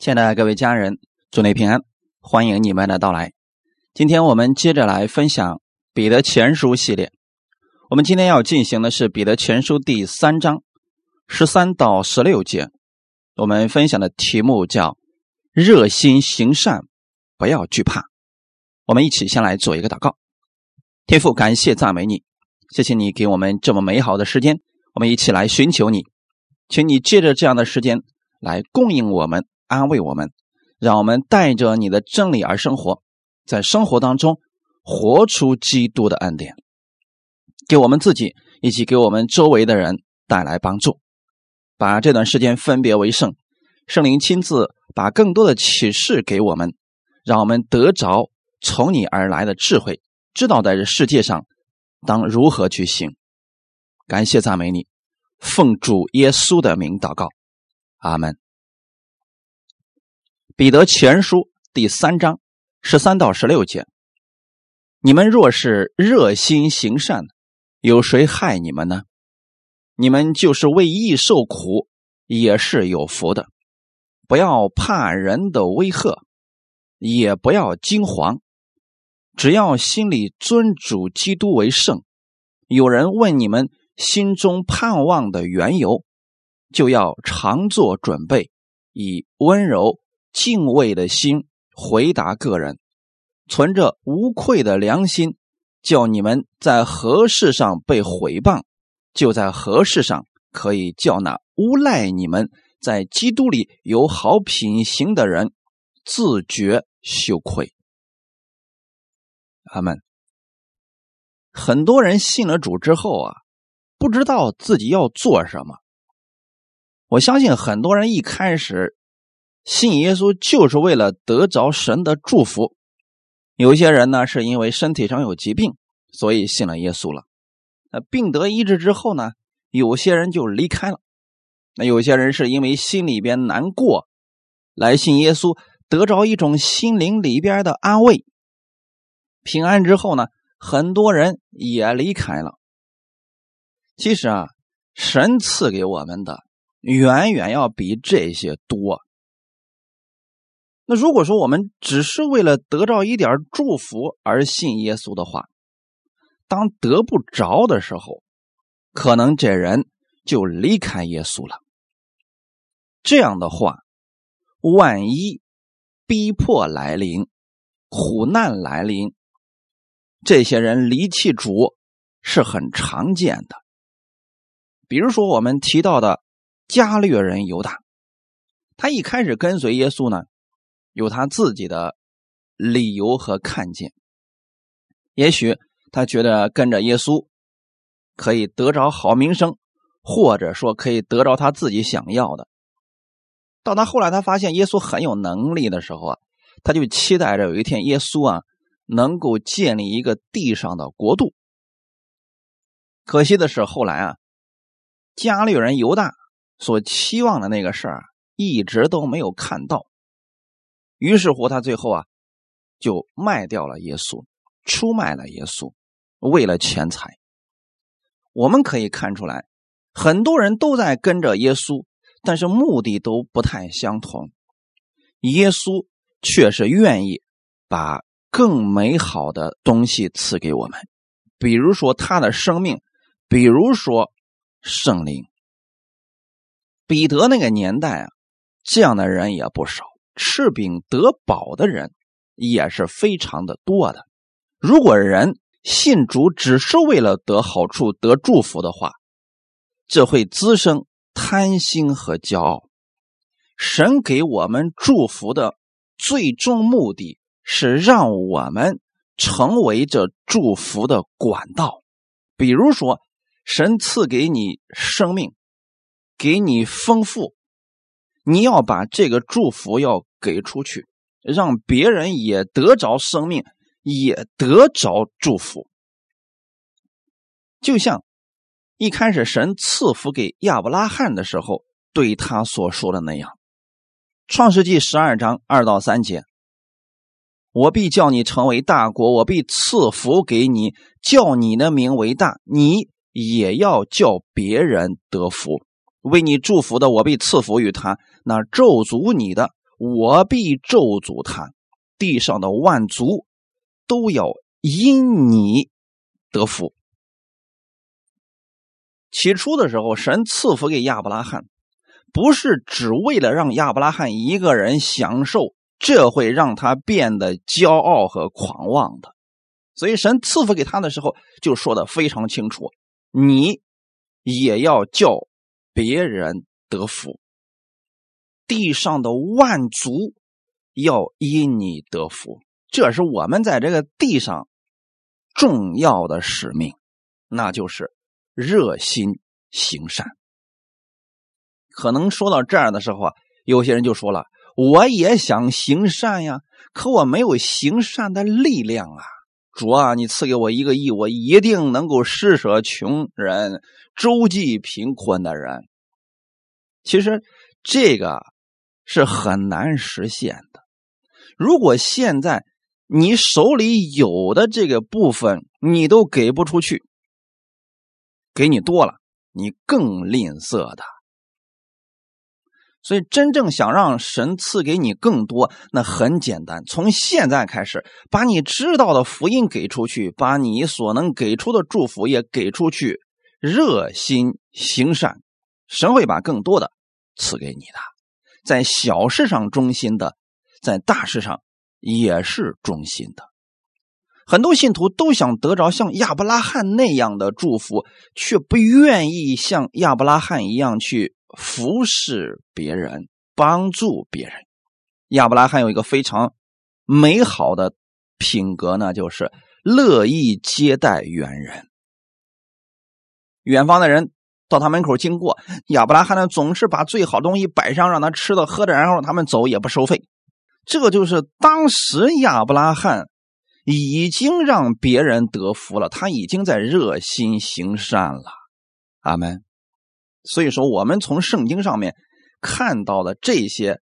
亲爱的各位家人，祝你平安，欢迎你们的到来。今天我们接着来分享《彼得前书》系列。我们今天要进行的是《彼得前书》第三章十三到十六节。我们分享的题目叫“热心行善，不要惧怕”。我们一起先来做一个祷告。天父，感谢赞美你，谢谢你给我们这么美好的时间，我们一起来寻求你，请你借着这样的时间来供应我们。安慰我们，让我们带着你的真理而生活，在生活当中活出基督的恩典，给我们自己以及给我们周围的人带来帮助。把这段时间分别为圣，圣灵亲自把更多的启示给我们，让我们得着从你而来的智慧，知道在这世界上当如何去行。感谢赞美你，奉主耶稣的名祷告，阿门。彼得前书第三章十三到十六节：你们若是热心行善，有谁害你们呢？你们就是为义受苦，也是有福的。不要怕人的威吓，也不要惊惶，只要心里尊主基督为圣。有人问你们心中盼望的缘由，就要常做准备，以温柔。敬畏的心回答个人，存着无愧的良心，叫你们在何事上被毁谤，就在何事上可以叫那诬赖你们在基督里有好品行的人自觉羞愧。阿门。很多人信了主之后啊，不知道自己要做什么。我相信很多人一开始。信耶稣就是为了得着神的祝福。有些人呢，是因为身体上有疾病，所以信了耶稣了。那病得医治之后呢，有些人就离开了。那有些人是因为心里边难过，来信耶稣，得着一种心灵里边的安慰、平安之后呢，很多人也离开了。其实啊，神赐给我们的远远要比这些多。那如果说我们只是为了得到一点祝福而信耶稣的话，当得不着的时候，可能这人就离开耶稣了。这样的话，万一逼迫来临、苦难来临，这些人离弃主是很常见的。比如说我们提到的加略人犹大，他一开始跟随耶稣呢。有他自己的理由和看见，也许他觉得跟着耶稣可以得着好名声，或者说可以得着他自己想要的。到他后来，他发现耶稣很有能力的时候啊，他就期待着有一天耶稣啊能够建立一个地上的国度。可惜的是，后来啊，加略人犹大所期望的那个事儿一直都没有看到。于是乎，他最后啊，就卖掉了耶稣，出卖了耶稣，为了钱财。我们可以看出来，很多人都在跟着耶稣，但是目的都不太相同。耶稣却是愿意把更美好的东西赐给我们，比如说他的生命，比如说圣灵。彼得那个年代啊，这样的人也不少。吃饼得饱的人也是非常的多的。如果人信主只是为了得好处、得祝福的话，这会滋生贪心和骄傲。神给我们祝福的最终目的是让我们成为这祝福的管道。比如说，神赐给你生命，给你丰富。你要把这个祝福要给出去，让别人也得着生命，也得着祝福。就像一开始神赐福给亚伯拉罕的时候，对他所说的那样，《创世纪十二章二到三节：“我必叫你成为大国，我必赐福给你，叫你的名为大，你也要叫别人得福。为你祝福的，我必赐福于他。”那咒诅你的，我必咒诅他，地上的万族都要因你得福。起初的时候，神赐福给亚伯拉罕，不是只为了让亚伯拉罕一个人享受，这会让他变得骄傲和狂妄的。所以，神赐福给他的时候，就说的非常清楚：你也要叫别人得福，地上的万族要因你得福。这是我们在这个地上重要的使命，那就是。热心行善，可能说到这儿的时候啊，有些人就说了：“我也想行善呀，可我没有行善的力量啊。”主啊，你赐给我一个亿，我一定能够施舍穷人、周济贫困的人。其实这个是很难实现的。如果现在你手里有的这个部分你都给不出去，给你多了，你更吝啬的。所以，真正想让神赐给你更多，那很简单，从现在开始，把你知道的福音给出去，把你所能给出的祝福也给出去，热心行善，神会把更多的赐给你的。在小事上忠心的，在大事上也是忠心的。很多信徒都想得着像亚伯拉罕那样的祝福，却不愿意像亚伯拉罕一样去服侍别人、帮助别人。亚伯拉罕有一个非常美好的品格呢，就是乐意接待远人。远方的人到他门口经过，亚伯拉罕呢总是把最好东西摆上，让他吃的喝的，然后他们走也不收费。这就是当时亚伯拉罕。已经让别人得福了，他已经在热心行善了，阿门。所以说，我们从圣经上面看到的这些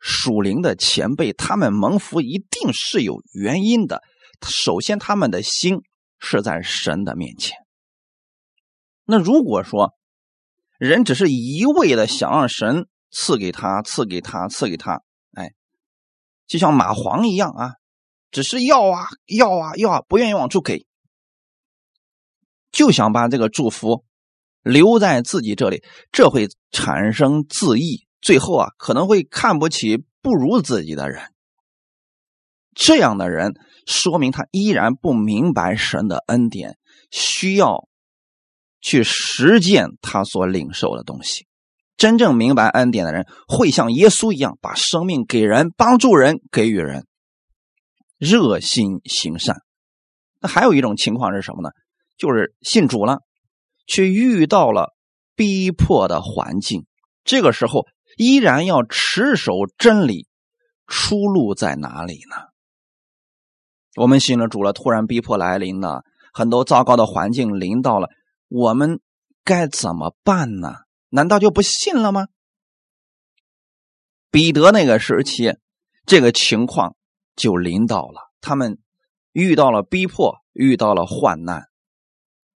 属灵的前辈，他们蒙福一定是有原因的。首先，他们的心是在神的面前。那如果说人只是一味的想让神赐给他、赐给他、赐给他，哎，就像蚂蟥一样啊。只是要啊要啊要啊，不愿意往出给，就想把这个祝福留在自己这里，这会产生自义，最后啊可能会看不起不如自己的人。这样的人说明他依然不明白神的恩典，需要去实践他所领受的东西。真正明白恩典的人，会像耶稣一样，把生命给人，帮助人，给予人。热心行善，那还有一种情况是什么呢？就是信主了，却遇到了逼迫的环境，这个时候依然要持守真理，出路在哪里呢？我们信了主了，突然逼迫来临了，很多糟糕的环境临到了，我们该怎么办呢？难道就不信了吗？彼得那个时期，这个情况。就临到了，他们遇到了逼迫，遇到了患难。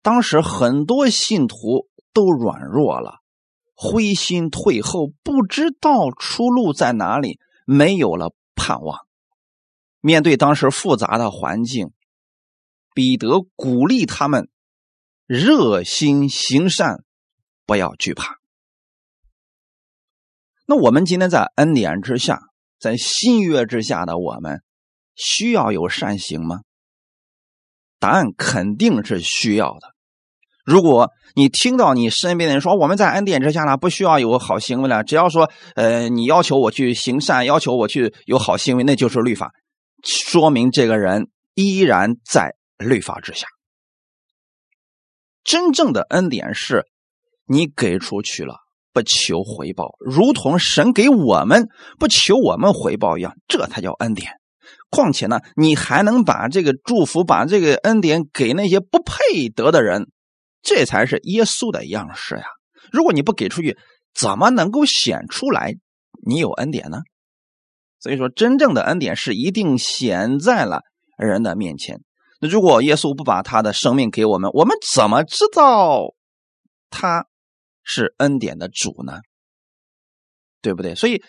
当时很多信徒都软弱了，灰心退后，不知道出路在哪里，没有了盼望。面对当时复杂的环境，彼得鼓励他们热心行善，不要惧怕。那我们今天在恩典之下，在新约之下的我们。需要有善行吗？答案肯定是需要的。如果你听到你身边的人说我们在恩典之下呢，不需要有好行为了，只要说呃你要求我去行善，要求我去有好行为，那就是律法，说明这个人依然在律法之下。真正的恩典是你给出去了，不求回报，如同神给我们不求我们回报一样，这才叫恩典。况且呢，你还能把这个祝福、把这个恩典给那些不配得的人，这才是耶稣的样式呀！如果你不给出去，怎么能够显出来你有恩典呢？所以说，真正的恩典是一定显在了人的面前。那如果耶稣不把他的生命给我们，我们怎么知道他是恩典的主呢？对不对？所以。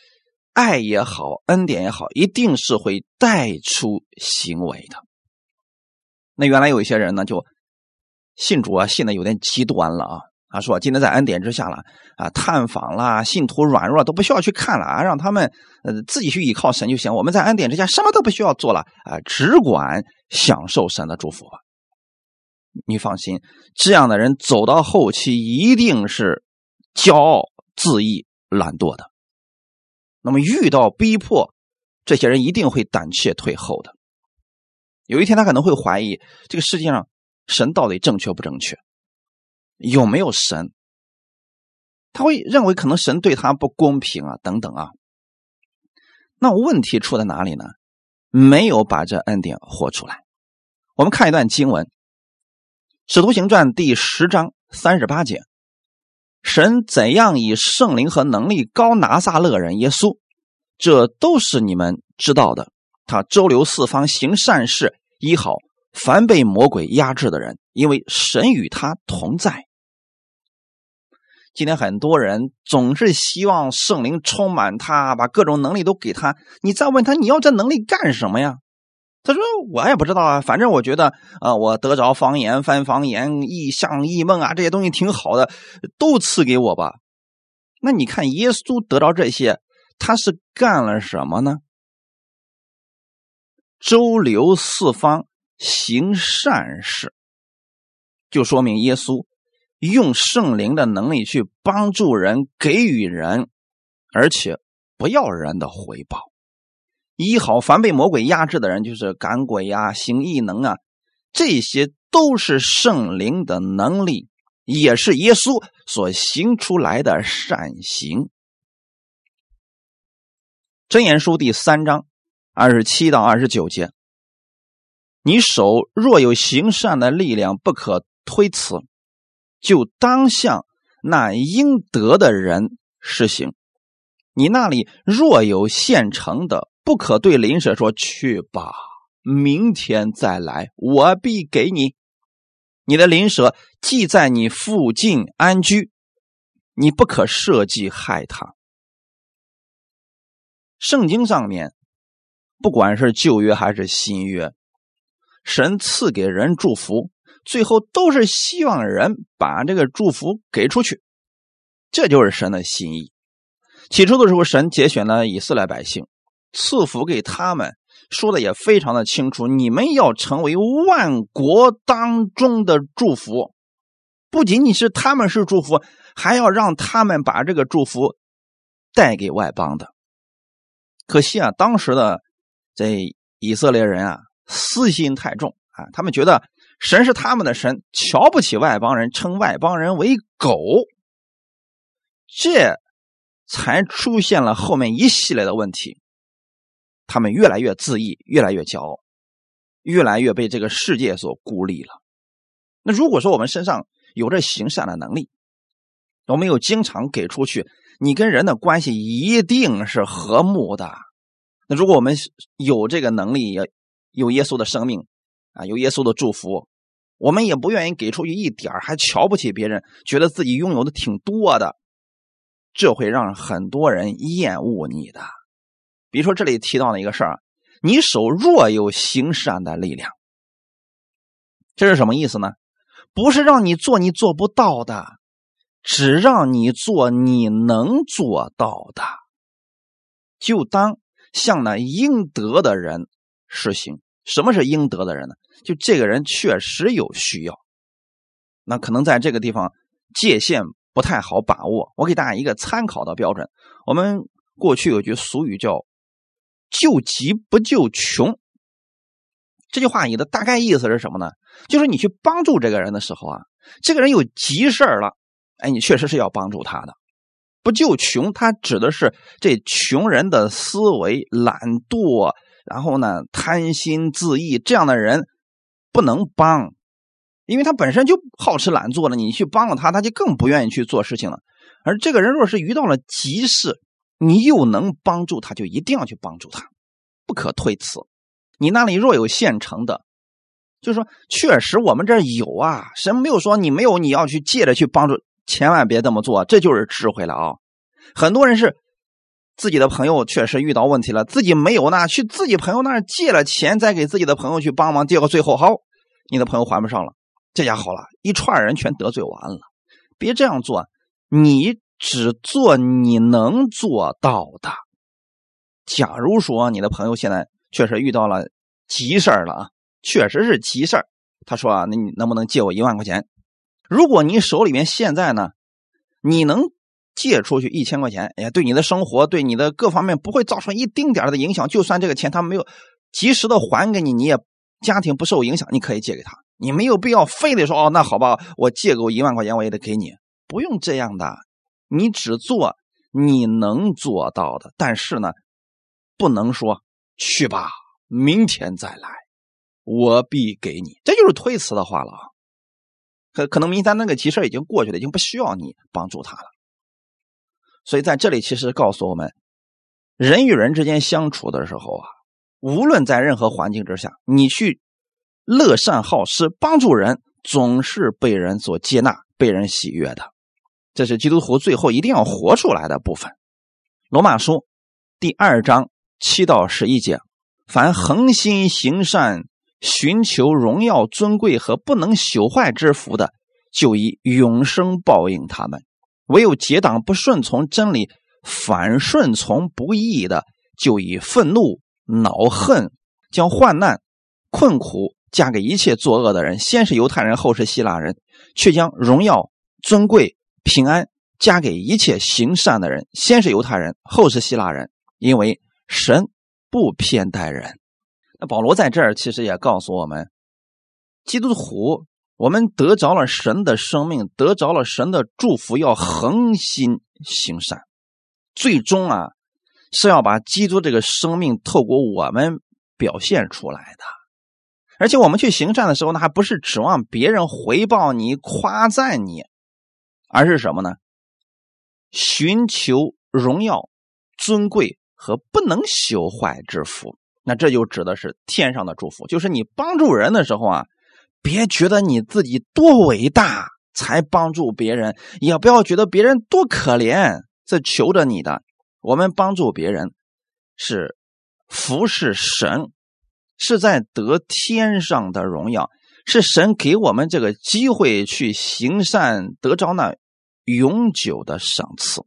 爱也好，恩典也好，一定是会带出行为的。那原来有一些人呢，就信主啊，信的有点极端了啊。他说今天在恩典之下了啊，探访啦，信徒软弱都不需要去看了啊，让他们呃自己去依靠神就行。我们在恩典之下什么都不需要做了啊，只管享受神的祝福吧。你放心，这样的人走到后期一定是骄傲、自义、懒惰的。那么遇到逼迫，这些人一定会胆怯退后的。有一天，他可能会怀疑这个世界上神到底正确不正确，有没有神？他会认为可能神对他不公平啊，等等啊。那问题出在哪里呢？没有把这恩典活出来。我们看一段经文。使徒行传第十章三十八节，神怎样以圣灵和能力高拿撒勒人耶稣，这都是你们知道的。他周流四方行善事，医好凡被魔鬼压制的人，因为神与他同在。今天很多人总是希望圣灵充满他，把各种能力都给他。你再问他，你要这能力干什么呀？他说：“我也不知道啊，反正我觉得啊，我得着方言、翻方言、异象、异梦啊，这些东西挺好的，都赐给我吧。那你看，耶稣得着这些，他是干了什么呢？周流四方行善事，就说明耶稣用圣灵的能力去帮助人、给予人，而且不要人的回报。”医好凡被魔鬼压制的人，就是赶鬼呀、行异能啊，这些都是圣灵的能力，也是耶稣所行出来的善行。真言书第三章二十七到二十九节：你手若有行善的力量，不可推辞，就当向那应得的人施行。你那里若有现成的。不可对邻舍说：“去吧，明天再来，我必给你。”你的邻舍既在你附近安居，你不可设计害他。圣经上面，不管是旧约还是新约，神赐给人祝福，最后都是希望人把这个祝福给出去，这就是神的心意。起初的时候，神节选了以色列百姓。赐福给他们，说的也非常的清楚。你们要成为万国当中的祝福，不仅仅是他们是祝福，还要让他们把这个祝福带给外邦的。可惜啊，当时的这以色列人啊，私心太重啊，他们觉得神是他们的神，瞧不起外邦人，称外邦人为狗，这才出现了后面一系列的问题。他们越来越自义，越来越骄傲，越来越被这个世界所孤立了。那如果说我们身上有着行善的能力，我们又经常给出去，你跟人的关系一定是和睦的。那如果我们有这个能力，也有耶稣的生命啊，有耶稣的祝福，我们也不愿意给出去一点还瞧不起别人，觉得自己拥有的挺多的，这会让很多人厌恶你的。比如说，这里提到的一个事儿，你手若有行善的力量，这是什么意思呢？不是让你做你做不到的，只让你做你能做到的，就当向那应得的人实行。什么是应得的人呢？就这个人确实有需要，那可能在这个地方界限不太好把握。我给大家一个参考的标准，我们过去有句俗语叫。救急不救穷，这句话你的大概意思是什么呢？就是你去帮助这个人的时候啊，这个人有急事儿了，哎，你确实是要帮助他的。不救穷，他指的是这穷人的思维懒惰，然后呢贪心自义这样的人不能帮，因为他本身就好吃懒做的，你去帮了他，他就更不愿意去做事情了。而这个人若是遇到了急事，你又能帮助他，就一定要去帮助他，不可推辞。你那里若有现成的，就是说，确实我们这有啊。神没有说你没有，你要去借着去帮助，千万别这么做，这就是智慧了啊。很多人是自己的朋友确实遇到问题了，自己没有呢，去自己朋友那儿借了钱，再给自己的朋友去帮忙，结果最后好，你的朋友还不上了，这下好了，一串人全得罪完了。别这样做，你只做你能做到的。假如说你的朋友现在确实遇到了急事儿了啊，确实是急事儿，他说啊，那你能不能借我一万块钱？如果你手里面现在呢，你能。借出去一千块钱，哎呀，对你的生活，对你的各方面不会造成一丁点的影响。就算这个钱他没有及时的还给你，你也家庭不受影响，你可以借给他。你没有必要非得说哦，那好吧，我借够一万块钱我也得给你，不用这样的。你只做你能做到的，但是呢，不能说去吧，明天再来，我必给你，这就是推辞的话了啊。可可能明天那个急事已经过去了，已经不需要你帮助他了。所以在这里，其实告诉我们，人与人之间相处的时候啊，无论在任何环境之下，你去乐善好施、帮助人，总是被人所接纳、被人喜悦的。这是基督徒最后一定要活出来的部分。罗马书第二章七到十一节：凡恒心行善、寻求荣耀尊贵和不能朽坏之福的，就以永生报应他们。唯有结党不顺从真理，反顺从不义的，就以愤怒、恼恨，将患难、困苦加给一切作恶的人。先是犹太人，后是希腊人，却将荣耀、尊贵、平安加给一切行善的人。先是犹太人，后是希腊人，因为神不偏待人。那保罗在这儿其实也告诉我们，基督徒。我们得着了神的生命，得着了神的祝福，要恒心行善，最终啊是要把基督这个生命透过我们表现出来的。而且我们去行善的时候呢，还不是指望别人回报你、夸赞你，而是什么呢？寻求荣耀、尊贵和不能朽坏之福。那这就指的是天上的祝福，就是你帮助人的时候啊。别觉得你自己多伟大才帮助别人，也不要觉得别人多可怜在求着你的。我们帮助别人是服侍神，是在得天上的荣耀，是神给我们这个机会去行善，得着那永久的赏赐。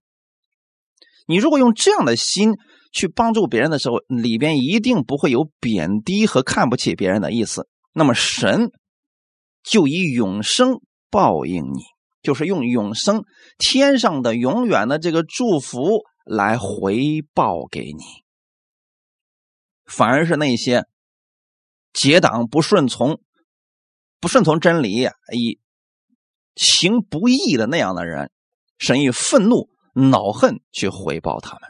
你如果用这样的心去帮助别人的时候，里边一定不会有贬低和看不起别人的意思。那么神。就以永生报应你，就是用永生天上的永远的这个祝福来回报给你。反而是那些结党不顺从、不顺从真理、以行不义的那样的人，神以愤怒、恼恨去回报他们。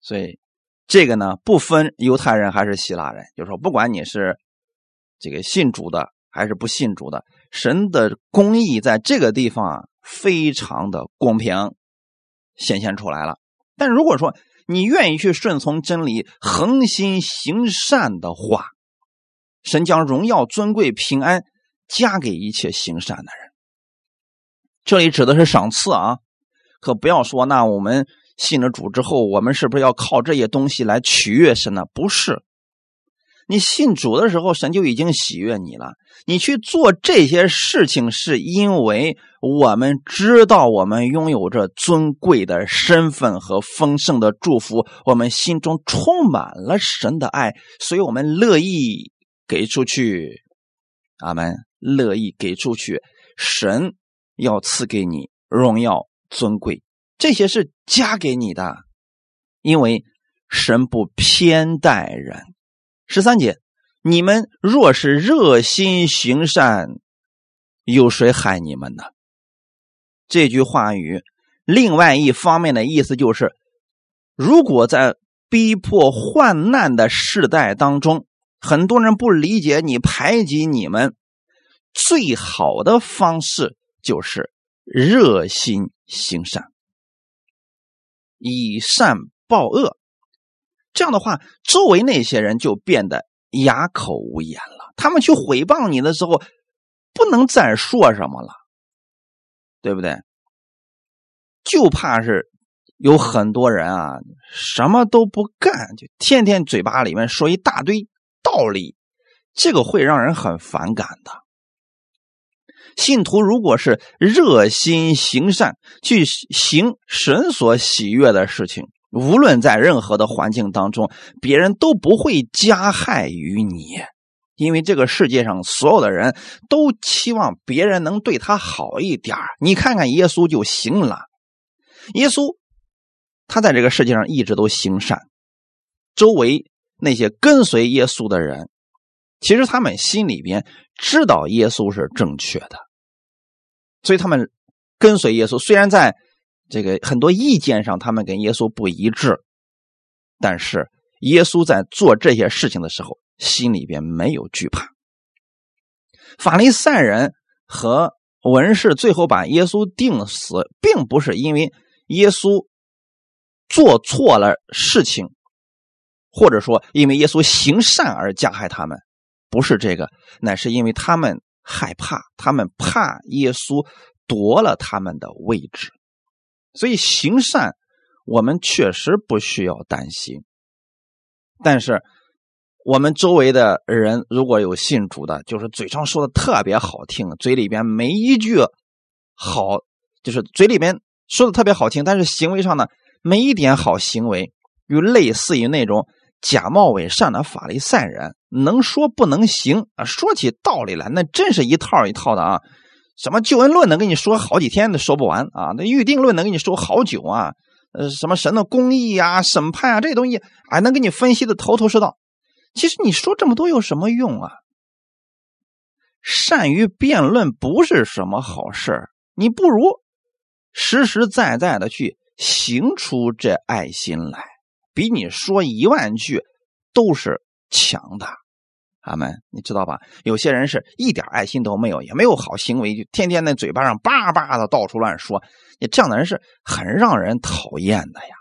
所以这个呢，不分犹太人还是希腊人，就说不管你是这个信主的。还是不信主的，神的公义在这个地方啊，非常的公平，显现出来了。但如果说你愿意去顺从真理、恒心行善的话，神将荣耀、尊贵、平安加给一切行善的人。这里指的是赏赐啊，可不要说那我们信了主之后，我们是不是要靠这些东西来取悦神呢？不是。你信主的时候，神就已经喜悦你了。你去做这些事情，是因为我们知道我们拥有着尊贵的身份和丰盛的祝福，我们心中充满了神的爱，所以我们乐意给出去。阿门，乐意给出去。神要赐给你荣耀、尊贵，这些是加给你的，因为神不偏待人。十三节，你们若是热心行善，有谁害你们呢？这句话语，另外一方面的意思就是，如果在逼迫患难的世代当中，很多人不理解你、排挤你们，最好的方式就是热心行善，以善报恶。这样的话，周围那些人就变得哑口无言了。他们去诽谤你的时候，不能再说什么了，对不对？就怕是有很多人啊，什么都不干，就天天嘴巴里面说一大堆道理，这个会让人很反感的。信徒如果是热心行善，去行神所喜悦的事情，无论在任何的环境当中，别人都不会加害于你，因为这个世界上所有的人都期望别人能对他好一点你看看耶稣就行了，耶稣他在这个世界上一直都行善，周围那些跟随耶稣的人，其实他们心里边知道耶稣是正确的，所以他们跟随耶稣，虽然在。这个很多意见上，他们跟耶稣不一致，但是耶稣在做这些事情的时候，心里边没有惧怕。法利赛人和文士最后把耶稣定死，并不是因为耶稣做错了事情，或者说因为耶稣行善而加害他们，不是这个，乃是因为他们害怕，他们怕耶稣夺了他们的位置。所以行善，我们确实不需要担心。但是，我们周围的人如果有信主的，就是嘴上说的特别好听，嘴里边没一句好，就是嘴里边说的特别好听，但是行为上呢没一点好行为，又类似于那种假冒伪善的法利赛人，能说不能行啊！说起道理来，那真是一套一套的啊。什么救恩论能跟你说好几天都说不完啊？那预定论能跟你说好久啊？呃，什么神的公义啊、审判啊这些东西，还能给你分析的头头是道。其实你说这么多有什么用啊？善于辩论不是什么好事你不如实实在在的去行出这爱心来，比你说一万句都是强的。阿门，你知道吧？有些人是一点爱心都没有，也没有好行为，就天天那嘴巴上叭叭的到处乱说。你这样的人是很让人讨厌的呀。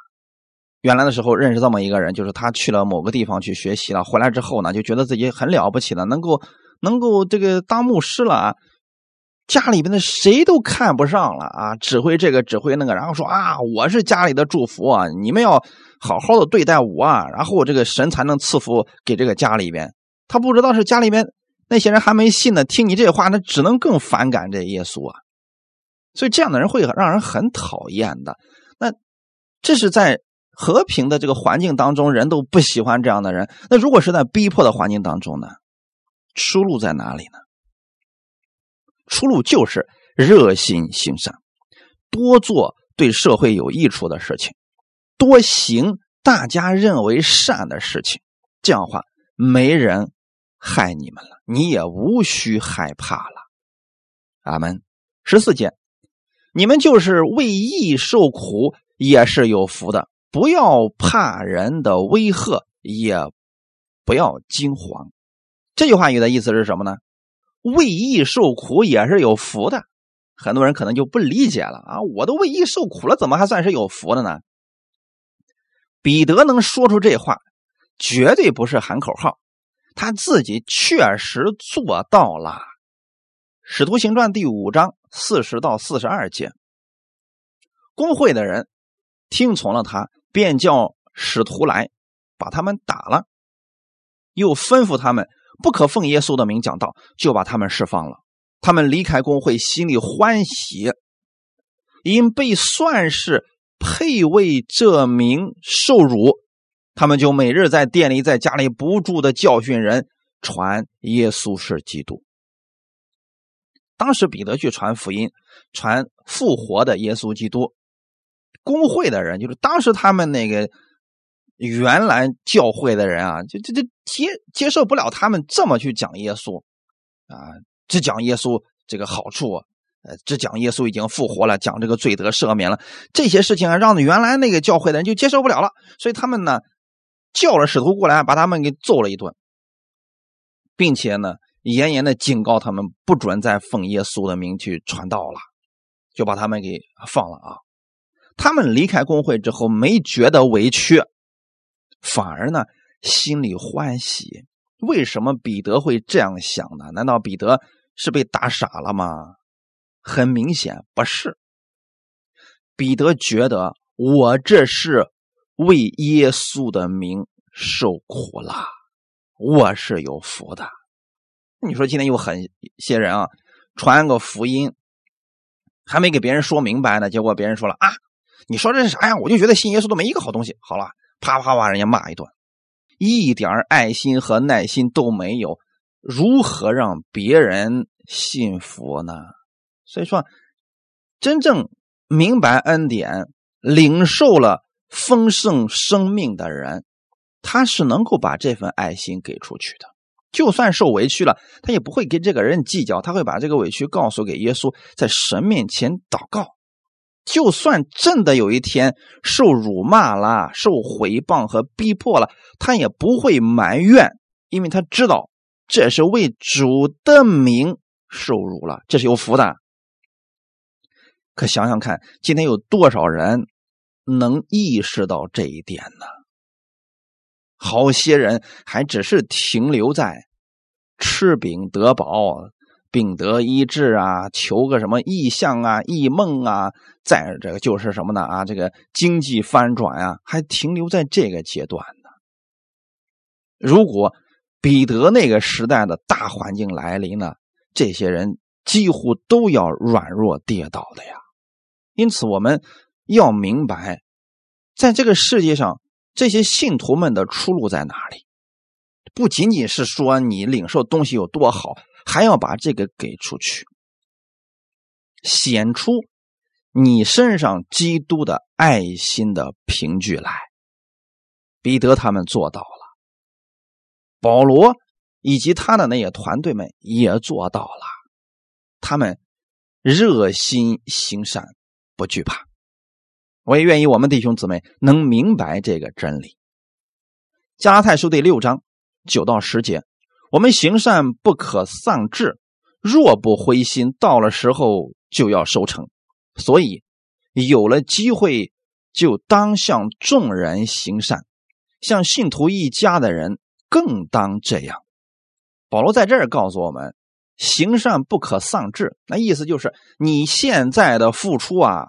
原来的时候认识这么一个人，就是他去了某个地方去学习了，回来之后呢，就觉得自己很了不起了，能够能够这个当牧师了啊。家里边的谁都看不上了啊，指挥这个指挥那个，然后说啊，我是家里的祝福啊，你们要好好的对待我啊，然后这个神才能赐福给这个家里边。他不知道是家里面那些人还没信呢，听你这话，那只能更反感这耶稣啊。所以这样的人会让人很讨厌的。那这是在和平的这个环境当中，人都不喜欢这样的人。那如果是在逼迫的环境当中呢？出路在哪里呢？出路就是热心行善，多做对社会有益处的事情，多行大家认为善的事情。这样的话，没人。害你们了，你也无需害怕了。阿门。十四节，你们就是为义受苦，也是有福的。不要怕人的威吓，也不要惊慌。这句话语的意思是什么呢？为义受苦也是有福的。很多人可能就不理解了啊！我都为义受苦了，怎么还算是有福的呢？彼得能说出这话，绝对不是喊口号。他自己确实做到了，《使徒行传》第五章四十到四十二节，工会的人听从了他，便叫使徒来把他们打了，又吩咐他们不可奉耶稣的名讲道，就把他们释放了。他们离开工会，心里欢喜，因被算是配为这名受辱。他们就每日在店里、在家里不住的教训人，传耶稣是基督。当时彼得去传福音，传复活的耶稣基督，工会的人就是当时他们那个原来教会的人啊，就就就接接受不了他们这么去讲耶稣啊，只讲耶稣这个好处，呃，只讲耶稣已经复活了，讲这个罪得赦免了，这些事情啊，让原来那个教会的人就接受不了了，所以他们呢。叫了使徒过来，把他们给揍了一顿，并且呢，严严的警告他们不准再奉耶稣的名去传道了，就把他们给放了啊。他们离开工会之后，没觉得委屈，反而呢心里欢喜。为什么彼得会这样想呢？难道彼得是被打傻了吗？很明显不是。彼得觉得我这是为耶稣的名受苦了，我是有福的。你说今天有很些人啊，传个福音，还没给别人说明白呢，结果别人说了啊，你说这是啥呀？我就觉得信耶稣都没一个好东西。好了，啪啪把人家骂一顿，一点爱心和耐心都没有，如何让别人信服呢？所以说，真正明白恩典、领受了丰盛生命的人，他是能够把这份爱心给出去的。就算受委屈了，他也不会跟这个人计较，他会把这个委屈告诉给耶稣，在神面前祷告。就算真的有一天受辱骂了、受毁谤和逼迫了，他也不会埋怨，因为他知道这是为主的名受辱了，这是有福的。可想想看，今天有多少人能意识到这一点呢？好些人还只是停留在吃饼得饱、病得医治啊，求个什么异象啊、异梦啊，再这个就是什么呢？啊，这个经济翻转啊，还停留在这个阶段呢。如果彼得那个时代的大环境来临呢，这些人几乎都要软弱跌倒的呀。因此，我们要明白，在这个世界上。这些信徒们的出路在哪里？不仅仅是说你领受东西有多好，还要把这个给出去，显出你身上基督的爱心的凭据来。彼得他们做到了，保罗以及他的那些团队们也做到了，他们热心行善，不惧怕。我也愿意，我们弟兄姊妹能明白这个真理。加拉太书第六章九到十节，我们行善不可丧志，若不灰心，到了时候就要收成。所以有了机会，就当向众人行善，像信徒一家的人更当这样。保罗在这儿告诉我们，行善不可丧志，那意思就是你现在的付出啊。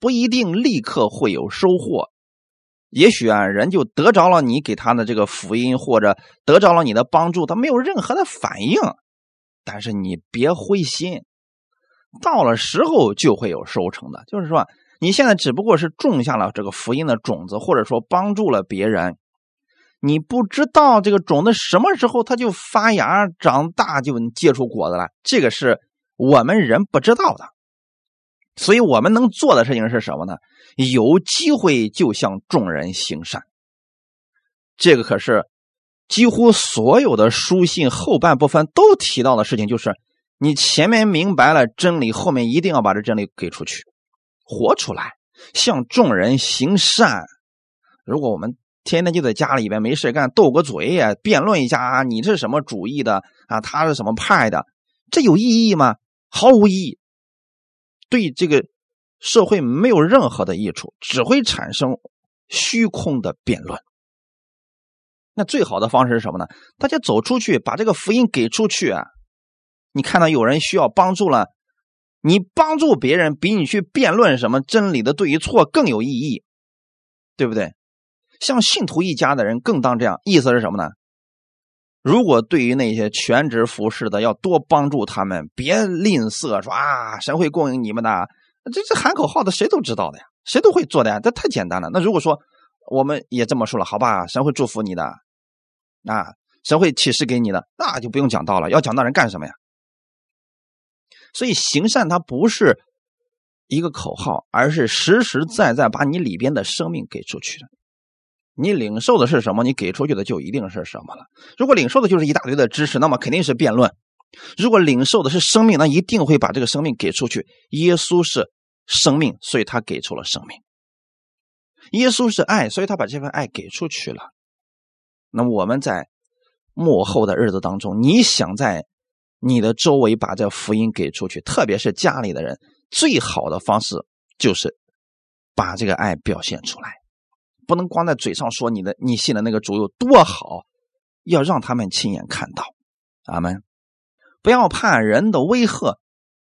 不一定立刻会有收获，也许啊，人就得着了你给他的这个福音，或者得着了你的帮助，他没有任何的反应。但是你别灰心，到了时候就会有收成的。就是说，你现在只不过是种下了这个福音的种子，或者说帮助了别人，你不知道这个种子什么时候它就发芽、长大，就结出果子来。这个是我们人不知道的。所以我们能做的事情是什么呢？有机会就向众人行善。这个可是几乎所有的书信后半部分都提到的事情，就是你前面明白了真理，后面一定要把这真理给出去，活出来，向众人行善。如果我们天天就在家里边没事干，斗个嘴呀，辩论一下啊，你是什么主义的啊？他是什么派的？这有意义吗？毫无意义。对这个社会没有任何的益处，只会产生虚空的辩论。那最好的方式是什么呢？大家走出去，把这个福音给出去啊！你看到有人需要帮助了，你帮助别人比你去辩论什么真理的对与错更有意义，对不对？像信徒一家的人更当这样，意思是什么呢？如果对于那些全职服侍的，要多帮助他们，别吝啬，说啊，神会供应你们的，这这喊口号的谁都知道的呀，谁都会做的呀，这太简单了。那如果说我们也这么说了，好吧，神会祝福你的，啊，神会启示给你的，那就不用讲道了。要讲道人干什么呀？所以行善它不是一个口号，而是实实在在把你里边的生命给出去的。你领受的是什么？你给出去的就一定是什么了。如果领受的就是一大堆的知识，那么肯定是辩论；如果领受的是生命，那一定会把这个生命给出去。耶稣是生命，所以他给出了生命；耶稣是爱，所以他把这份爱给出去了。那么我们在幕后的日子当中，你想在你的周围把这福音给出去，特别是家里的人，最好的方式就是把这个爱表现出来。不能光在嘴上说你的你信的那个主有多好，要让他们亲眼看到。阿门。不要怕人的威吓，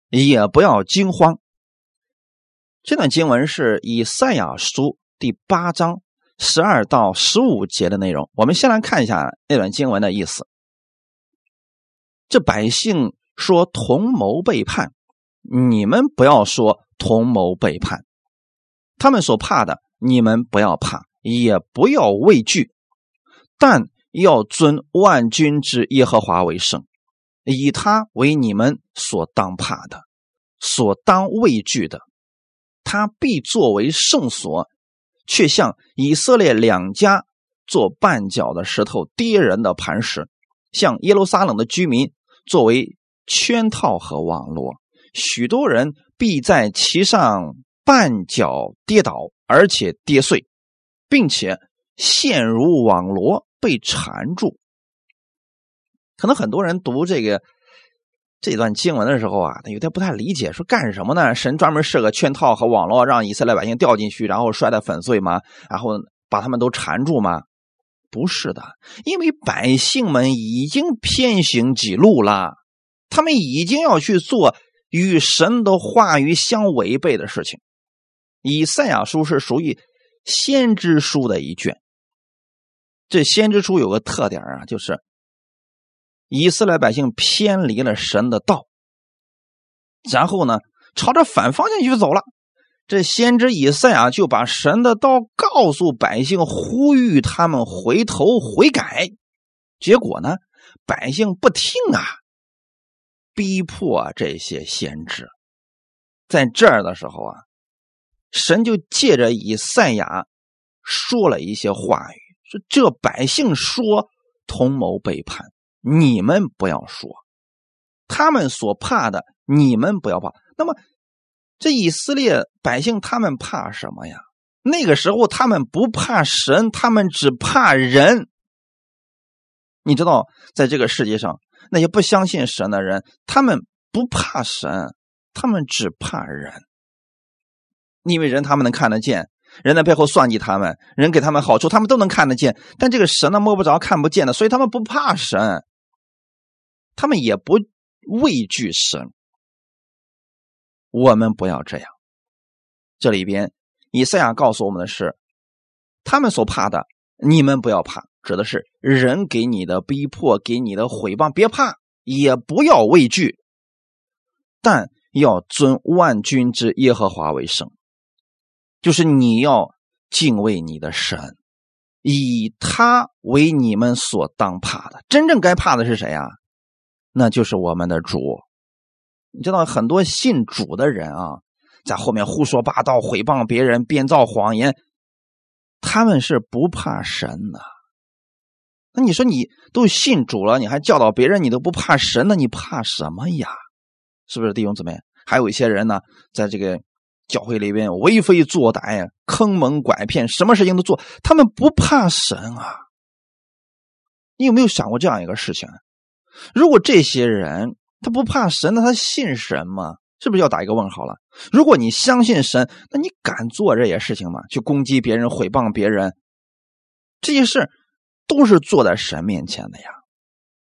也不要惊慌。这段经文是以赛亚书第八章十二到十五节的内容。我们先来看一下那段经文的意思。这百姓说同谋背叛，你们不要说同谋背叛。他们所怕的，你们不要怕，也不要畏惧，但要尊万军之耶和华为圣，以他为你们所当怕的，所当畏惧的。他必作为圣所，却像以色列两家做绊脚的石头、跌人的磐石，像耶路撒冷的居民。作为圈套和网络，许多人必在其上绊脚跌倒，而且跌碎，并且陷入网罗被缠住。可能很多人读这个这段经文的时候啊，他有点不太理解，说干什么呢？神专门设个圈套和网络，让以色列百姓掉进去，然后摔得粉碎吗？然后把他们都缠住吗？不是的，因为百姓们已经偏行己路了，他们已经要去做与神的话语相违背的事情。以赛亚书是属于先知书的一卷，这先知书有个特点啊，就是以色列百姓偏离了神的道，然后呢，朝着反方向去走了。这先知以赛亚就把神的道告诉百姓，呼吁他们回头悔改。结果呢，百姓不听啊，逼迫这些先知。在这儿的时候啊，神就借着以赛亚说了一些话语，说这百姓说同谋背叛，你们不要说；他们所怕的，你们不要怕。那么。这以色列百姓他们怕什么呀？那个时候他们不怕神，他们只怕人。你知道，在这个世界上，那些不相信神的人，他们不怕神，他们只怕人。因为人他们能看得见，人在背后算计他们，人给他们好处，他们都能看得见。但这个神呢，摸不着、看不见的，所以他们不怕神，他们也不畏惧神。我们不要这样。这里边，以赛亚告诉我们的是，他们所怕的，你们不要怕，指的是人给你的逼迫，给你的毁谤，别怕，也不要畏惧，但要尊万军之耶和华为圣，就是你要敬畏你的神，以他为你们所当怕的。真正该怕的是谁啊？那就是我们的主。你知道很多信主的人啊，在后面胡说八道、诽谤别人、编造谎言，他们是不怕神的。那你说你都信主了，你还教导别人，你都不怕神，那你怕什么呀？是不是弟兄姊妹？还有一些人呢，在这个教会里边为非作歹呀、坑蒙拐骗，什么事情都做，他们不怕神啊？你有没有想过这样一个事情？如果这些人，他不怕神，那他信神吗？是不是要打一个问号了？如果你相信神，那你敢做这些事情吗？去攻击别人、毁谤别人，这些事都是做在神面前的呀。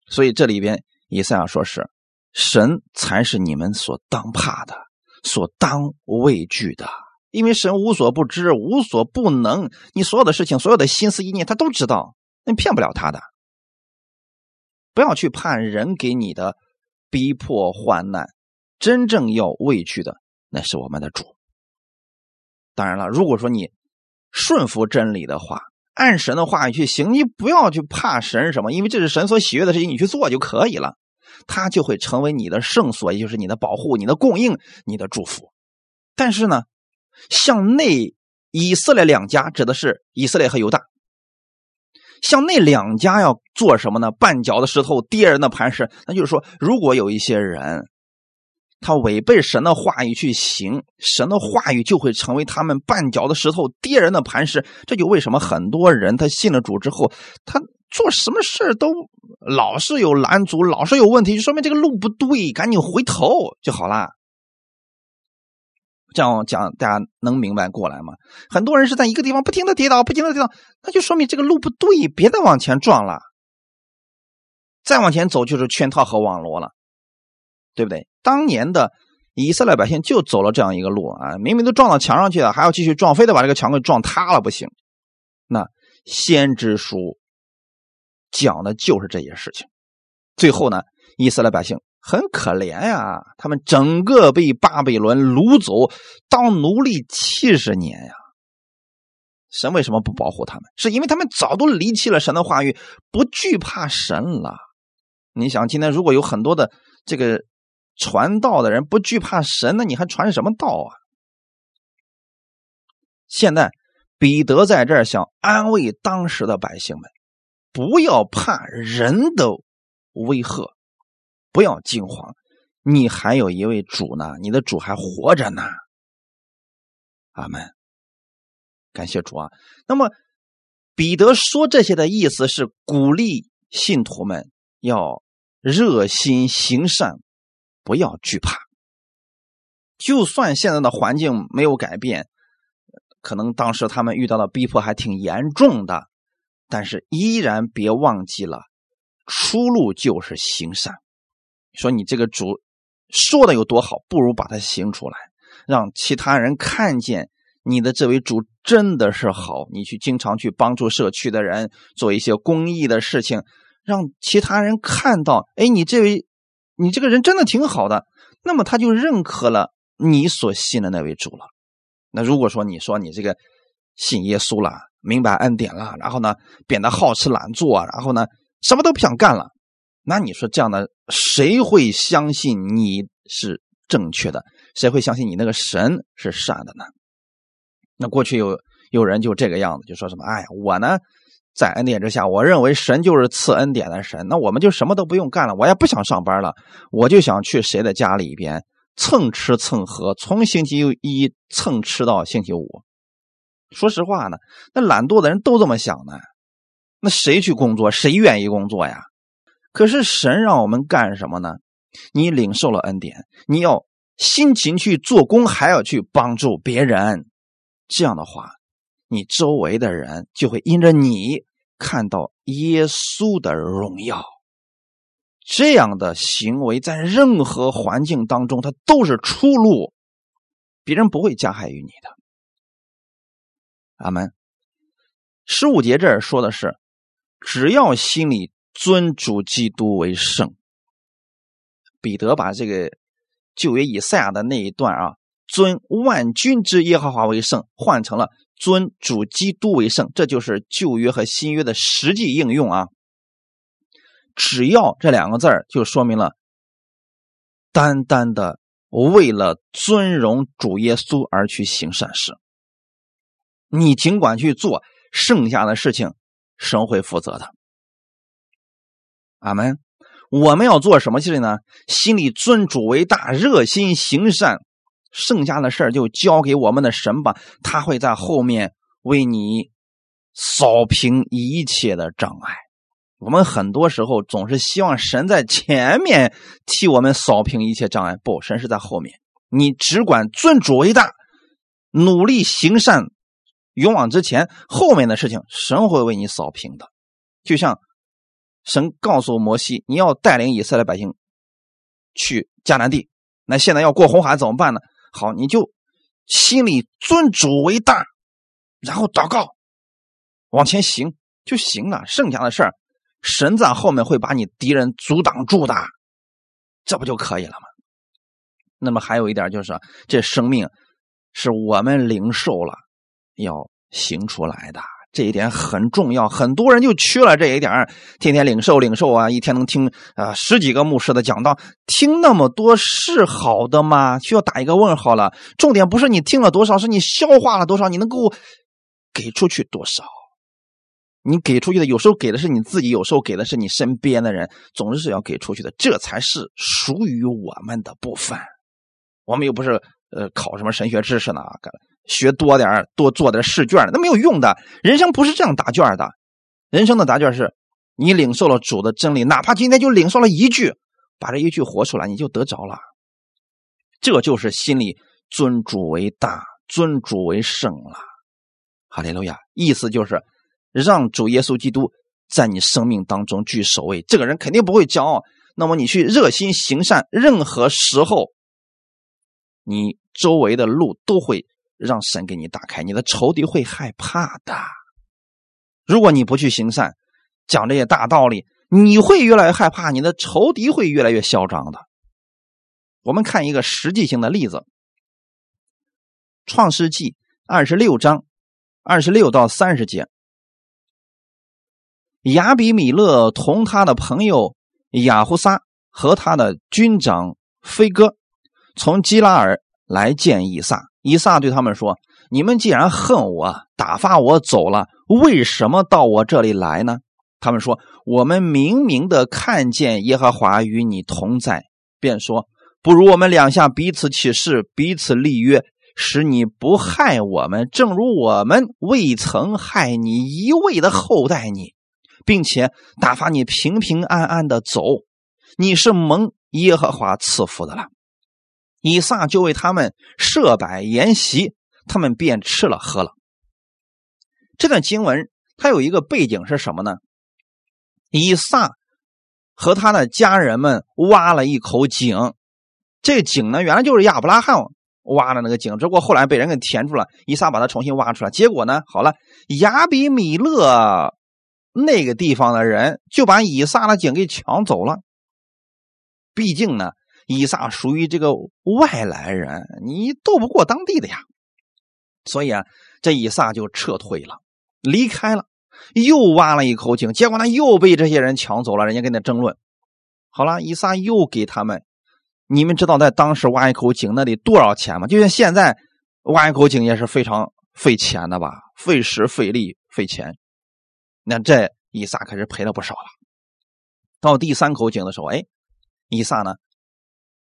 所以这里边以赛亚说是神才是你们所当怕的、所当畏惧的，因为神无所不知、无所不能，你所有的事情、所有的心思意念，他都知道，你骗不了他的。不要去怕人给你的。逼迫患难，真正要畏惧的那是我们的主。当然了，如果说你顺服真理的话，按神的话语去行，你不要去怕神什么，因为这是神所喜悦的事情，你去做就可以了，他就会成为你的圣所，也就是你的保护、你的供应、你的祝福。但是呢，向内以色列两家指的是以色列和犹大。向那两家要做什么呢？绊脚的石头，跌人的磐石。那就是说，如果有一些人，他违背神的话语去行，神的话语就会成为他们绊脚的石头，跌人的磐石。这就为什么很多人他信了主之后，他做什么事都老是有拦阻，老是有问题，就说明这个路不对，赶紧回头就好了。这样讲，大家能明白过来吗？很多人是在一个地方不停的跌倒，不停的跌倒，那就说明这个路不对，别再往前撞了。再往前走就是圈套和网罗了，对不对？当年的以色列百姓就走了这样一个路啊，明明都撞到墙上去了，还要继续撞，非得把这个墙给撞塌了不行。那先知书讲的就是这些事情。最后呢，以色列百姓很可怜呀，他们整个被巴比伦掳走当奴隶七十年呀。神为什么不保护他们？是因为他们早都离弃了神的话语，不惧怕神了。你想，今天如果有很多的这个传道的人不惧怕神，那你还传什么道啊？现在彼得在这儿想安慰当时的百姓们，不要怕人的威吓，不要惊慌，你还有一位主呢，你的主还活着呢。阿门。感谢主啊！那么彼得说这些的意思是鼓励信徒们要热心行善，不要惧怕。就算现在的环境没有改变，可能当时他们遇到的逼迫还挺严重的，但是依然别忘记了，出路就是行善。说你这个主说的有多好，不如把它行出来，让其他人看见。你的这位主真的是好，你去经常去帮助社区的人，做一些公益的事情，让其他人看到，哎，你这位，你这个人真的挺好的，那么他就认可了你所信的那位主了。那如果说你说你这个信耶稣了，明白恩典了，然后呢变得好吃懒做，然后呢什么都不想干了，那你说这样的谁会相信你是正确的？谁会相信你那个神是善的呢？那过去有有人就这个样子，就说什么：“哎呀，我呢，在恩典之下，我认为神就是赐恩典的神，那我们就什么都不用干了，我也不想上班了，我就想去谁的家里边蹭吃蹭喝，从星期一蹭吃到星期五。说实话呢，那懒惰的人都这么想呢。那谁去工作？谁愿意工作呀？可是神让我们干什么呢？你领受了恩典，你要辛勤去做工，还要去帮助别人。”这样的话，你周围的人就会因着你看到耶稣的荣耀。这样的行为在任何环境当中，它都是出路，别人不会加害于你的。阿门。十五节这儿说的是，只要心里尊主基督为圣。彼得把这个旧约以赛亚的那一段啊。尊万军之耶和华为圣，换成了尊主基督为圣，这就是旧约和新约的实际应用啊。只要这两个字儿，就说明了单单的为了尊荣主耶稣而去行善事。你尽管去做，剩下的事情神会负责的。阿门。我们要做什么事情呢？心里尊主为大，热心行善。剩下的事儿就交给我们的神吧，他会在后面为你扫平一切的障碍。我们很多时候总是希望神在前面替我们扫平一切障碍，不，神是在后面。你只管尊主为大，努力行善，勇往直前，后面的事情神会为你扫平的。就像神告诉摩西，你要带领以色列百姓去迦南地，那现在要过红海怎么办呢？好，你就心里尊主为大，然后祷告，往前行就行了。剩下的事儿，神在后面会把你敌人阻挡住的，这不就可以了吗？那么还有一点就是，这生命是我们灵受了，要行出来的。这一点很重要，很多人就缺了这一点天天领受领受啊，一天能听啊十几个牧师的讲道，听那么多是好的吗？需要打一个问号了。重点不是你听了多少，是你消化了多少，你能够给出去多少？你给出去的有时候给的是你自己，有时候给的是你身边的人，总之是要给出去的，这才是属于我们的部分。我们又不是呃考什么神学知识呢？学多点多做点试卷，那没有用的。人生不是这样答卷的，人生的答卷是，你领受了主的真理，哪怕今天就领受了一句，把这一句活出来，你就得着了。这就是心里尊主为大，尊主为圣了。哈利路亚，意思就是让主耶稣基督在你生命当中居首位。这个人肯定不会骄傲。那么你去热心行善，任何时候你周围的路都会让神给你打开，你的仇敌会害怕的。如果你不去行善，讲这些大道理，你会越来越害怕，你的仇敌会越来越嚣张的。我们看一个实际性的例子，《创世纪》二十六章二十六到三十节，亚比米勒同他的朋友亚胡撒和他的军长飞哥从基拉尔来见以撒。以撒对他们说：“你们既然恨我，打发我走了，为什么到我这里来呢？”他们说：“我们明明的看见耶和华与你同在，便说。”不如我们两下彼此起誓，彼此立约，使你不害我们，正如我们未曾害你一味的厚待你，并且打发你平平安安的走。你是蒙耶和华赐福的了。以撒就为他们设摆筵席，他们便吃了喝了。这段经文它有一个背景是什么呢？以撒和他的家人们挖了一口井。这井呢，原来就是亚伯拉罕挖的那个井，只不过后来被人给填住了。以撒把它重新挖出来，结果呢，好了，亚比米勒那个地方的人就把以撒的井给抢走了。毕竟呢，以撒属于这个外来人，你斗不过当地的呀。所以啊，这以撒就撤退了，离开了，又挖了一口井，结果呢，又被这些人抢走了。人家跟他争论，好了，以撒又给他们。你们知道在当时挖一口井那得多少钱吗？就像现在挖一口井也是非常费钱的吧，费时费力费钱。那这以撒可是赔了不少了。到第三口井的时候，哎，以撒呢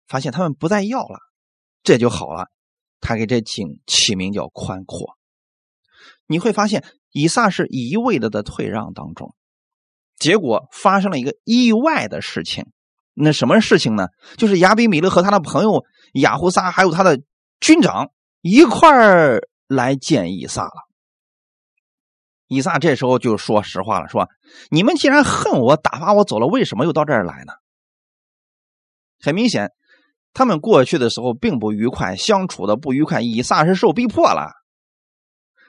发现他们不再要了，这就好了。他给这井起名叫宽阔。你会发现以撒是一味的在退让当中，结果发生了一个意外的事情。那什么事情呢？就是亚比米勒和他的朋友亚胡撒，还有他的军长一块儿来见以撒了。以撒这时候就说实话了，说：“你们既然恨我，打发我走了，为什么又到这儿来呢？”很明显，他们过去的时候并不愉快，相处的不愉快。以撒是受逼迫了。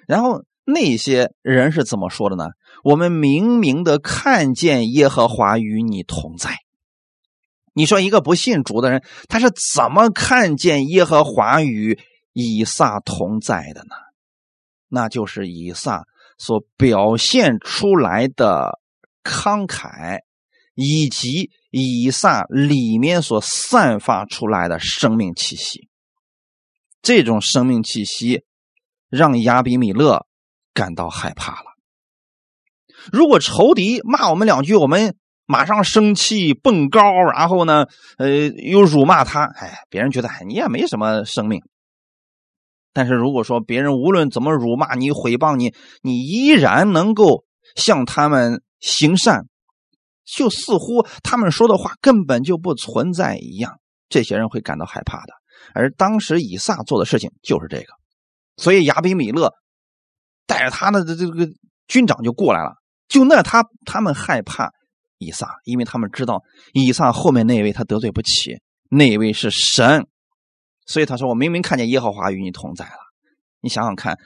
然后那些人是怎么说的呢？我们明明的看见耶和华与你同在。你说一个不信主的人，他是怎么看见耶和华与以撒同在的呢？那就是以撒所表现出来的慷慨，以及以撒里面所散发出来的生命气息。这种生命气息让亚比米勒感到害怕了。如果仇敌骂我们两句，我们。马上生气蹦高，然后呢，呃，又辱骂他。哎，别人觉得，你也没什么生命。但是如果说别人无论怎么辱骂你、毁谤你，你依然能够向他们行善，就似乎他们说的话根本就不存在一样。这些人会感到害怕的。而当时以撒做的事情就是这个，所以亚比米勒带着他的这个军长就过来了。就那他他们害怕。以撒，因为他们知道以撒后面那位他得罪不起，那位是神，所以他说：“我明明看见耶和华与你同在了。”你想想看，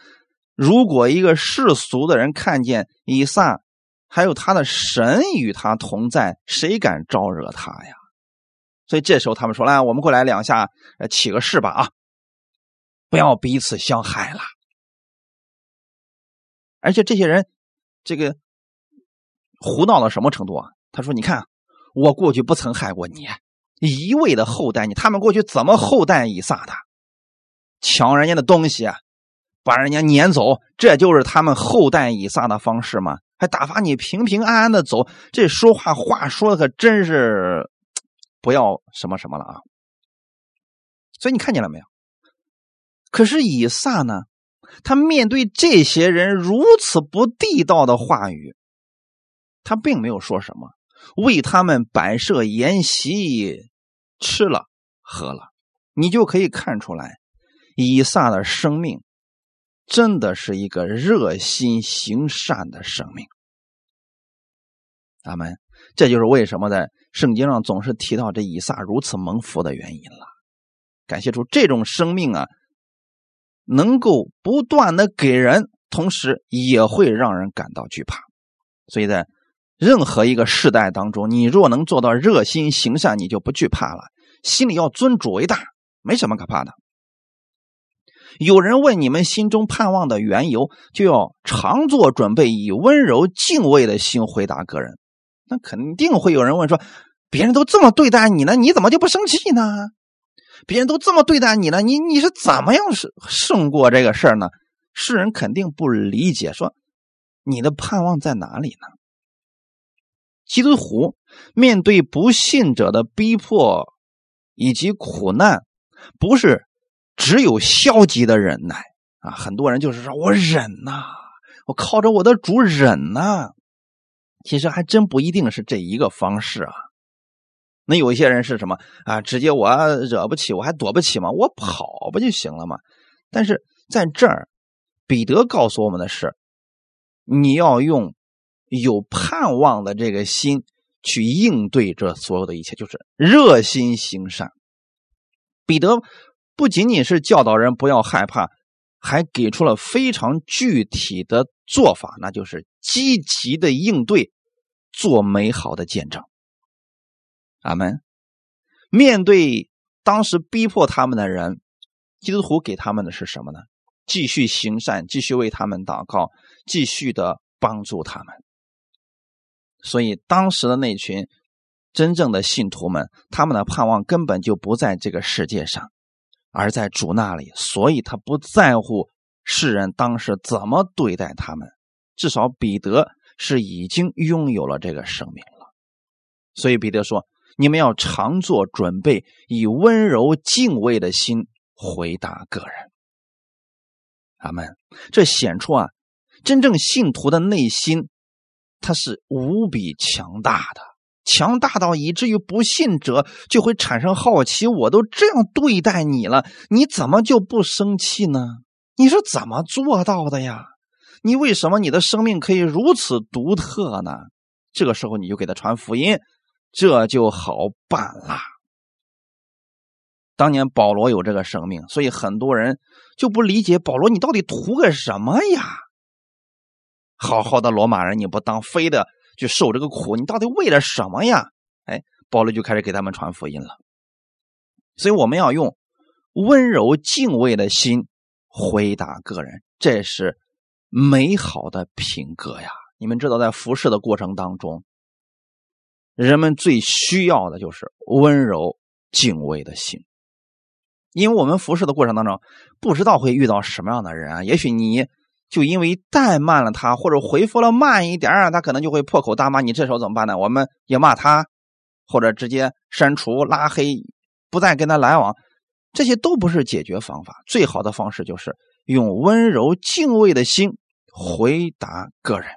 如果一个世俗的人看见以撒，还有他的神与他同在，谁敢招惹他呀？所以这时候他们说：“来，我们过来两下，起个誓吧啊，不要彼此相害了。”而且这些人这个胡闹到什么程度啊？他说：“你看，我过去不曾害过你，一味的厚待你。他们过去怎么厚待以撒的？抢人家的东西，把人家撵走，这就是他们厚待以撒的方式吗？还打发你平平安安的走，这说话话说的可真是不要什么什么了啊！所以你看见了没有？可是以撒呢？他面对这些人如此不地道的话语，他并没有说什么。”为他们摆设筵席，吃了喝了，你就可以看出来，以撒的生命真的是一个热心行善的生命。阿门。这就是为什么在圣经上总是提到这以撒如此蒙福的原因了。感谢主，这种生命啊，能够不断的给人，同时也会让人感到惧怕。所以在任何一个世代当中，你若能做到热心行善，你就不惧怕了。心里要尊主为大，没什么可怕的。有人问你们心中盼望的缘由，就要常做准备，以温柔敬畏的心回答个人。那肯定会有人问说：别人都这么对待你呢，你怎么就不生气呢？别人都这么对待你了，你你是怎么样是胜过这个事儿呢？世人肯定不理解，说你的盼望在哪里呢？基督徒面对不信者的逼迫以及苦难，不是只有消极的忍耐啊！很多人就是说我忍呐，我靠着我的主忍呐。其实还真不一定是这一个方式啊。那有一些人是什么啊？直接我惹不起，我还躲不起吗？我跑不就行了吗？但是在这儿，彼得告诉我们的是，你要用有盼望的这个心去应对这所有的一切，就是热心行善。彼得不仅仅是教导人不要害怕，还给出了非常具体的做法，那就是积极的应对，做美好的见证。阿门。面对当时逼迫他们的人，基督徒给他们的是什么呢？继续行善，继续为他们祷告，继续的帮助他们。所以当时的那群真正的信徒们，他们的盼望根本就不在这个世界上，而在主那里。所以他不在乎世人当时怎么对待他们，至少彼得是已经拥有了这个生命了。所以彼得说。你们要常做准备，以温柔敬畏的心回答个人。阿门。这显出啊，真正信徒的内心，他是无比强大的，强大到以至于不信者就会产生好奇：我都这样对待你了，你怎么就不生气呢？你是怎么做到的呀？你为什么你的生命可以如此独特呢？这个时候，你就给他传福音。这就好办啦。当年保罗有这个生命，所以很多人就不理解保罗，你到底图个什么呀？好好的罗马人你不当，非得去受这个苦，你到底为了什么呀？哎，保罗就开始给他们传福音了。所以我们要用温柔敬畏的心回答个人，这是美好的品格呀。你们知道，在服侍的过程当中。人们最需要的就是温柔敬畏的心，因为我们服侍的过程当中，不知道会遇到什么样的人啊。也许你就因为怠慢了他，或者回复了慢一点他可能就会破口大骂你。这时候怎么办呢？我们也骂他，或者直接删除、拉黑，不再跟他来往。这些都不是解决方法。最好的方式就是用温柔敬畏的心回答个人，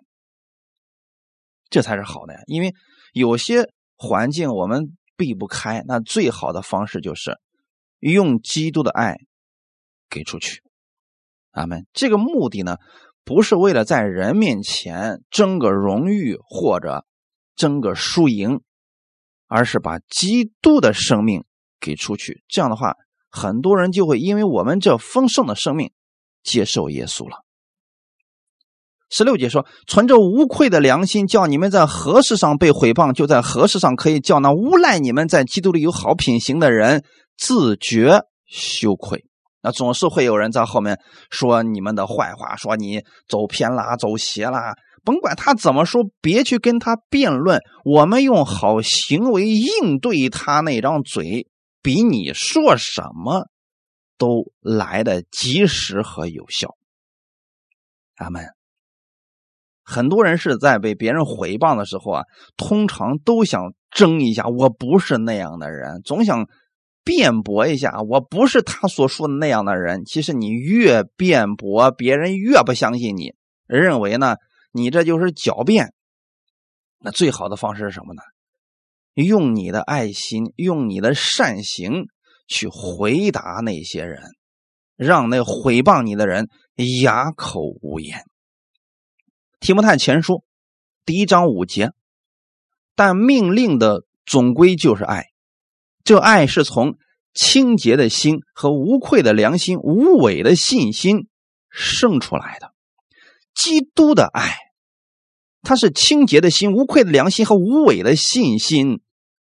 这才是好的呀。因为。有些环境我们避不开，那最好的方式就是用基督的爱给出去。阿门。这个目的呢，不是为了在人面前争个荣誉或者争个输赢，而是把基督的生命给出去。这样的话，很多人就会因为我们这丰盛的生命接受耶稣了。十六节说：“存着无愧的良心，叫你们在何事上被毁谤，就在何事上可以叫那诬赖你们在基督里有好品行的人自觉羞愧。那总是会有人在后面说你们的坏话，说你走偏啦、走邪啦。甭管他怎么说，别去跟他辩论。我们用好行为应对他那张嘴，比你说什么都来的及时和有效。”阿门。很多人是在被别人毁谤的时候啊，通常都想争一下，我不是那样的人，总想辩驳一下，我不是他所说的那样的人。其实你越辩驳，别人越不相信你，认为呢，你这就是狡辩。那最好的方式是什么呢？用你的爱心，用你的善行去回答那些人，让那毁谤你的人哑口无言。提摩太前书第一章五节，但命令的总归就是爱，这爱是从清洁的心和无愧的良心、无伪的信心生出来的。基督的爱，它是清洁的心、无愧的良心和无伪的信心，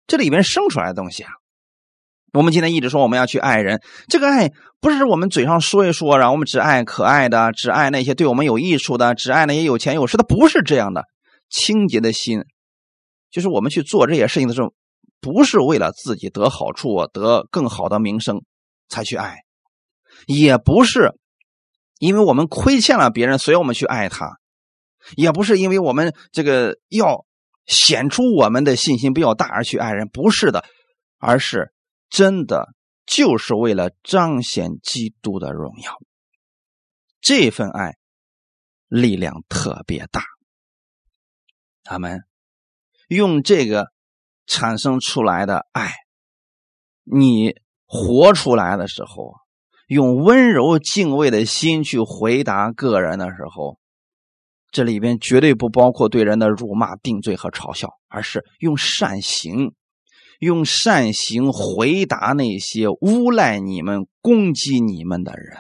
这里边生出来的东西啊。我们今天一直说我们要去爱人，这个爱不是我们嘴上说一说，然后我们只爱可爱的，只爱那些对我们有益处的，只爱那些有钱有势的，不是这样的。清洁的心，就是我们去做这些事情的时候，不是为了自己得好处、得更好的名声才去爱，也不是因为我们亏欠了别人，所以我们去爱他，也不是因为我们这个要显出我们的信心比较大而去爱人，不是的，而是。真的就是为了彰显基督的荣耀，这份爱力量特别大。他们用这个产生出来的爱，你活出来的时候，用温柔敬畏的心去回答个人的时候，这里边绝对不包括对人的辱骂、定罪和嘲笑，而是用善行。用善行回答那些诬赖你们、攻击你们的人，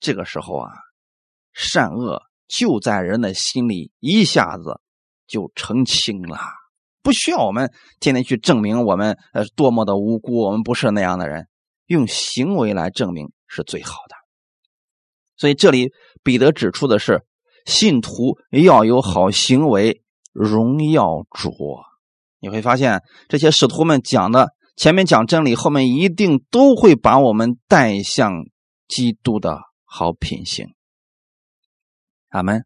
这个时候啊，善恶就在人的心里一下子就澄清了，不需要我们天天去证明我们呃多么的无辜，我们不是那样的人，用行为来证明是最好的。所以这里彼得指出的是，信徒要有好行为，荣耀主。你会发现，这些使徒们讲的前面讲真理，后面一定都会把我们带向基督的好品行。阿门。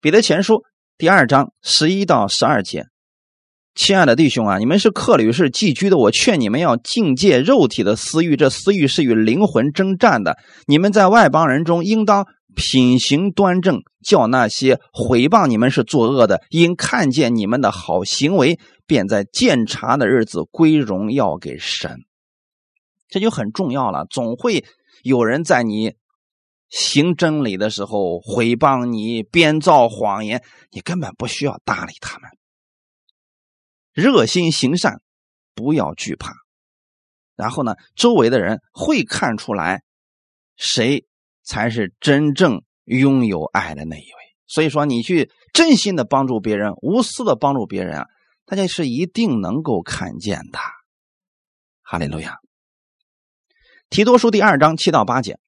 彼得前书第二章十一到十二节，亲爱的弟兄啊，你们是客旅，是寄居的，我劝你们要境戒肉体的私欲，这私欲是与灵魂征战的。你们在外邦人中，应当。品行端正，叫那些毁谤你们是作恶的，因看见你们的好行为，便在鉴察的日子归荣耀给神。这就很重要了。总会有人在你行真理的时候毁谤你、编造谎言，你根本不需要搭理他们。热心行善，不要惧怕。然后呢，周围的人会看出来谁。才是真正拥有爱的那一位。所以说，你去真心的帮助别人，无私的帮助别人啊，大家是一定能够看见的。哈利路亚。提多书第二章七到八节，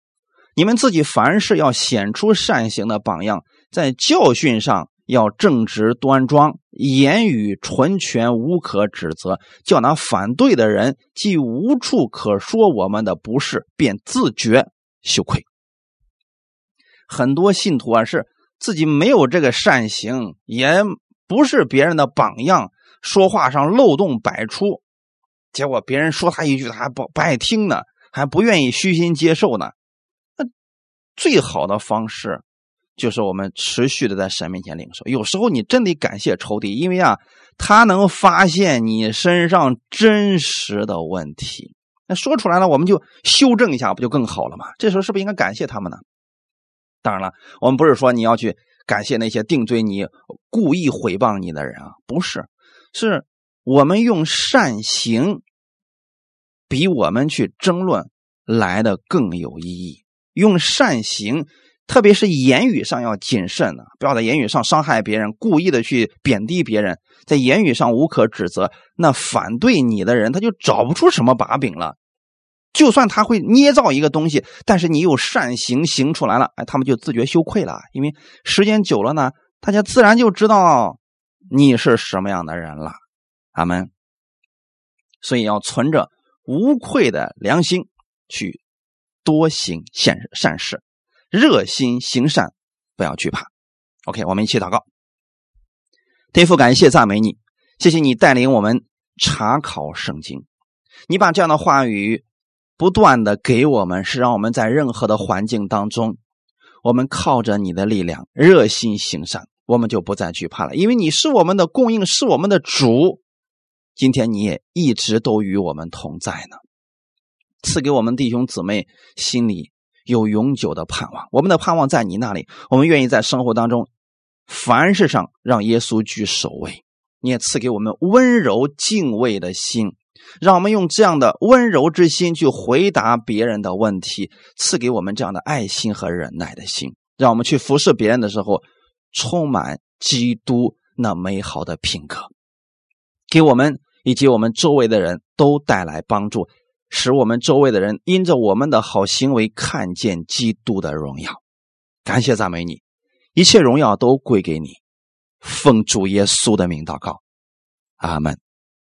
你们自己凡事要显出善行的榜样，在教训上要正直端庄，言语纯全，无可指责，叫那反对的人既无处可说我们的不是，便自觉羞愧。很多信徒啊，是自己没有这个善行，也不是别人的榜样，说话上漏洞百出，结果别人说他一句，他还不不爱听呢，还不愿意虚心接受呢。那最好的方式就是我们持续的在神面前领受。有时候你真得感谢仇敌，因为啊，他能发现你身上真实的问题，那说出来了，我们就修正一下，不就更好了吗？这时候是不是应该感谢他们呢？当然了，我们不是说你要去感谢那些定罪你、故意毁谤你的人啊，不是，是我们用善行比我们去争论来的更有意义。用善行，特别是言语上要谨慎的，不要在言语上伤害别人，故意的去贬低别人，在言语上无可指责，那反对你的人他就找不出什么把柄了。就算他会捏造一个东西，但是你有善行行出来了，哎，他们就自觉羞愧了。因为时间久了呢，大家自然就知道你是什么样的人了。阿门。所以要存着无愧的良心去多行善善事，热心行善，不要惧怕。OK，我们一起祷告。天父，感谢赞美你，谢谢你带领我们查考圣经，你把这样的话语。不断的给我们，是让我们在任何的环境当中，我们靠着你的力量，热心行善，我们就不再惧怕了。因为你是我们的供应，是我们的主。今天你也一直都与我们同在呢，赐给我们弟兄姊妹心里有永久的盼望。我们的盼望在你那里，我们愿意在生活当中，凡事上让耶稣居首位。你也赐给我们温柔敬畏的心。让我们用这样的温柔之心去回答别人的问题，赐给我们这样的爱心和忍耐的心，让我们去服侍别人的时候充满基督那美好的品格，给我们以及我们周围的人都带来帮助，使我们周围的人因着我们的好行为看见基督的荣耀。感谢赞美你，一切荣耀都归给你，奉主耶稣的名祷告，阿门。